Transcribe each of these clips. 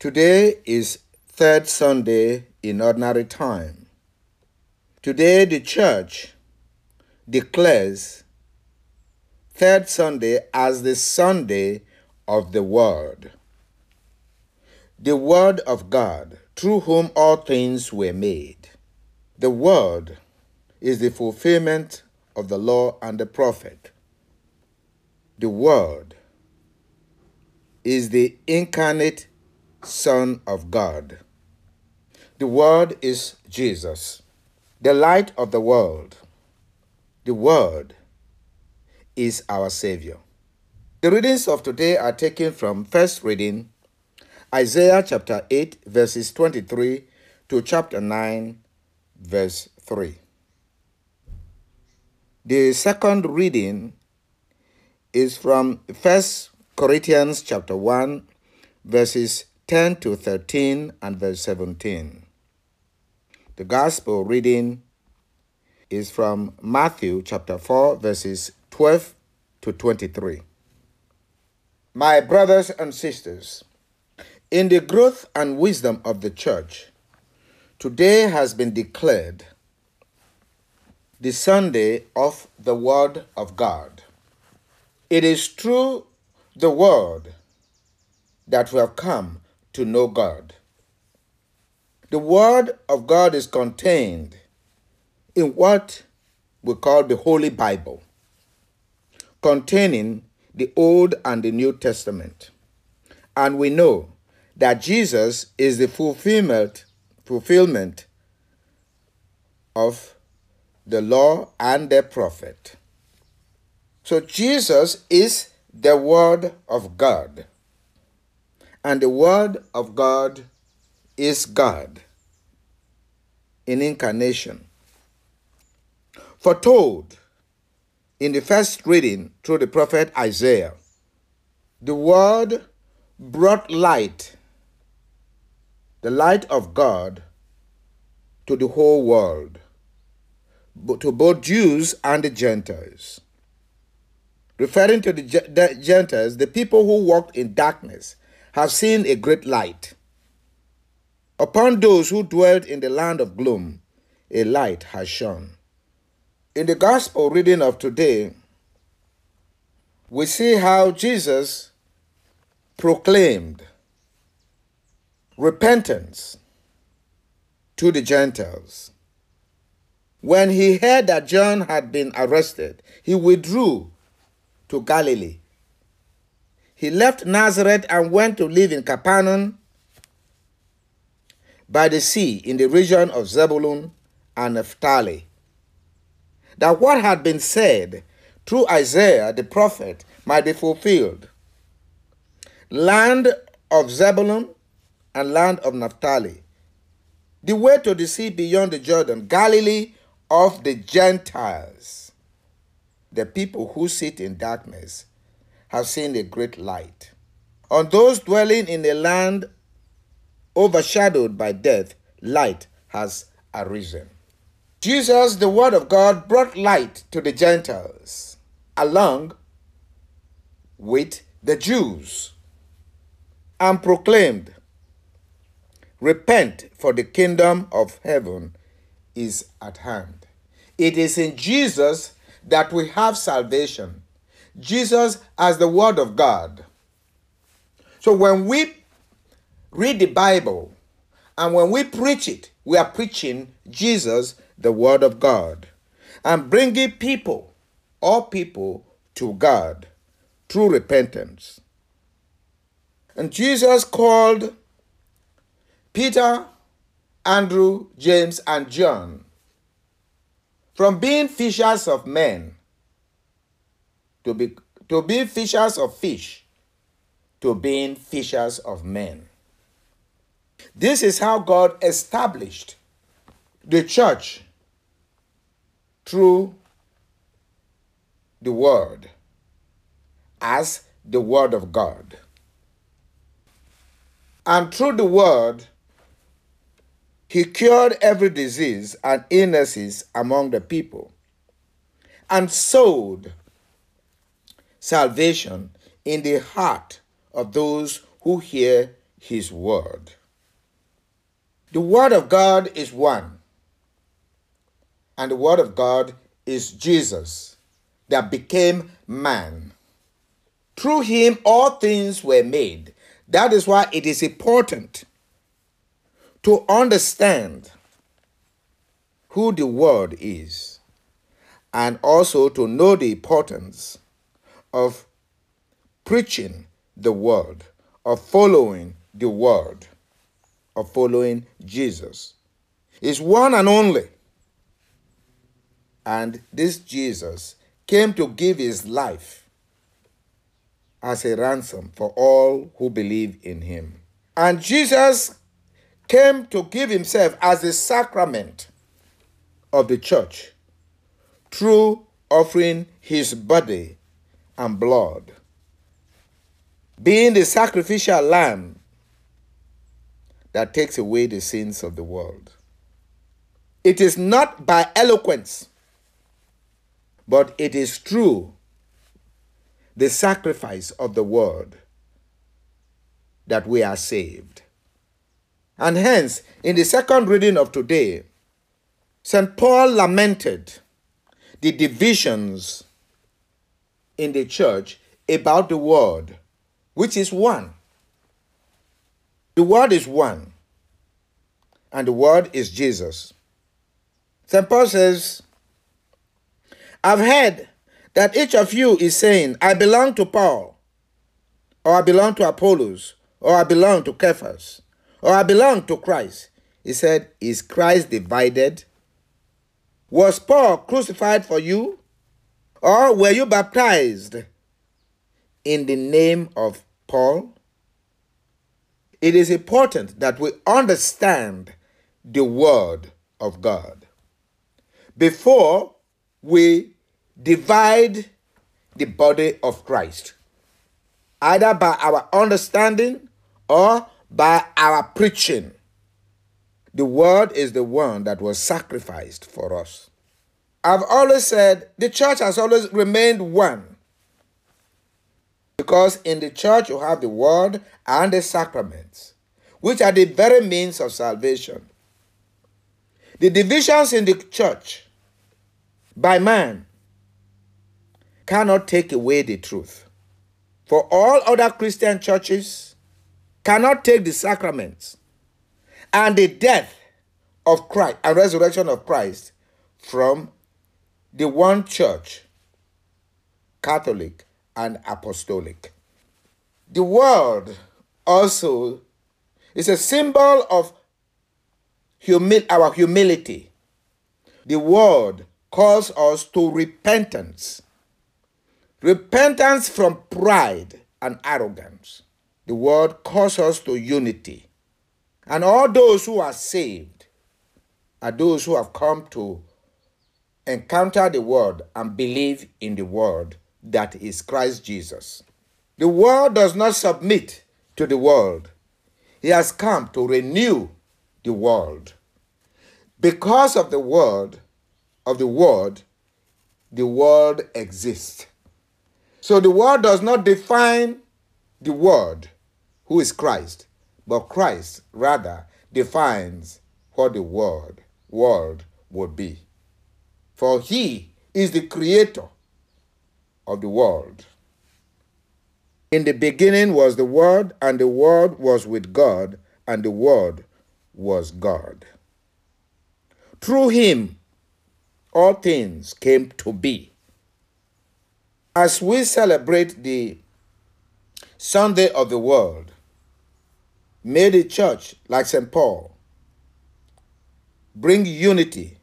Today is third Sunday in ordinary time. Today, the church declares third Sunday as the Sunday of the Word. The Word of God, through whom all things were made. The Word is the fulfillment of the law and the prophet. The Word is the incarnate Son of God. The Word is Jesus, the light of the world. The Word is our Savior. The readings of today are taken from first reading Isaiah chapter 8, verses 23 to chapter 9, verse 3. The second reading is from First Corinthians chapter 1, verses 10 to 13 and verse 17. The gospel reading is from Matthew chapter 4, verses 12 to 23. My brothers and sisters, in the growth and wisdom of the church, today has been declared the Sunday of the Word of God. It is through the Word that we have come to know God. The Word of God is contained in what we call the Holy Bible, containing the Old and the New Testament. And we know that Jesus is the fulfillment, fulfillment of the law and the prophet. So Jesus is the Word of God. And the Word of God is God in incarnation. Foretold in the first reading through the prophet Isaiah, the Word brought light, the light of God, to the whole world, to both Jews and the Gentiles. Referring to the Gentiles, the people who walked in darkness have seen a great light. Upon those who dwelt in the land of gloom, a light has shone. In the gospel reading of today, we see how Jesus proclaimed repentance to the Gentiles. When he heard that John had been arrested, he withdrew to Galilee. He left Nazareth and went to live in Capernaum by the sea in the region of Zebulun and Naphtali. That what had been said through Isaiah the prophet might be fulfilled. Land of Zebulun and land of Naphtali. The way to the sea beyond the Jordan, Galilee of the Gentiles. The people who sit in darkness have seen a great light. On those dwelling in a land overshadowed by death, light has arisen. Jesus, the Word of God, brought light to the Gentiles along with the Jews and proclaimed, Repent, for the kingdom of heaven is at hand. It is in Jesus that we have salvation. Jesus as the Word of God. So when we read the Bible and when we preach it, we are preaching Jesus, the Word of God, and bringing people, all people, to God through repentance. And Jesus called Peter, Andrew, James, and John from being fishers of men to be to being fishers of fish to being fishers of men. This is how God established the church through the word as the word of God. And through the word, he cured every disease and illnesses among the people and sowed salvation in the heart of those who hear his word. The word of God is one. And the word of God is Jesus that became man. Through him, all things were made. That is why it is important to understand who the Word is and also to know the importance of preaching the Word, of following the Word, of following Jesus. Is one and only. And this Jesus came to give his life as a ransom for all who believe in him. And Jesus came to give himself as a sacrament of the church through offering his body and blood, being the sacrificial lamb that takes away the sins of the world. It is not by eloquence, but it is through the sacrifice of the word that we are saved. And hence, in the second reading of today, St. Paul lamented the divisions in the church about the word, which is one. The word is one, and the word is Jesus. St. Paul says, I've heard that each of you is saying, I belong to Paul, or I belong to Apollos, or I belong to Cephas, or I belong to Christ. He said, Is Christ divided? Was Paul crucified for you? Or were you baptized in the name of Paul? It is important that we understand the Word of God before we divide the body of Christ, either by our understanding or by our preaching. The word is the one that was sacrificed for us. I've always said the church has always remained one. Because in the church you have the word and the sacraments, which are the very means of salvation. The divisions in the church by man cannot take away the truth. For all other Christian churches cannot take the sacraments and the death of Christ and resurrection of Christ from the one church, Catholic and Apostolic. The word also is a symbol of humi- our humility. The word calls us to repentance. Repentance from pride and arrogance. The word calls us to unity. And all those who are saved are those who have come to encounter the Word and believe in the Word that is Christ Jesus. The world does not submit to the world. He has come to renew the world. Because of the word of the word, the world exists. So the word does not define the word, who is Christ. But Christ rather defines what the world, world would be. For he is the creator of the world. In the beginning was the Word, and the Word was with God, and the Word was God. Through him, all things came to be. As we celebrate the Sunday of the World, May the church, like St. Paul, bring unity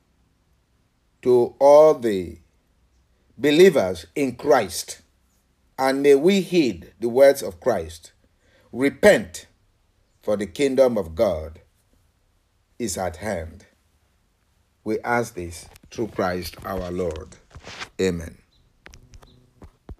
to all the believers in Christ. And may we heed the words of Christ. Repent, for the kingdom of God is at hand. We ask this through Christ our Lord. Amen.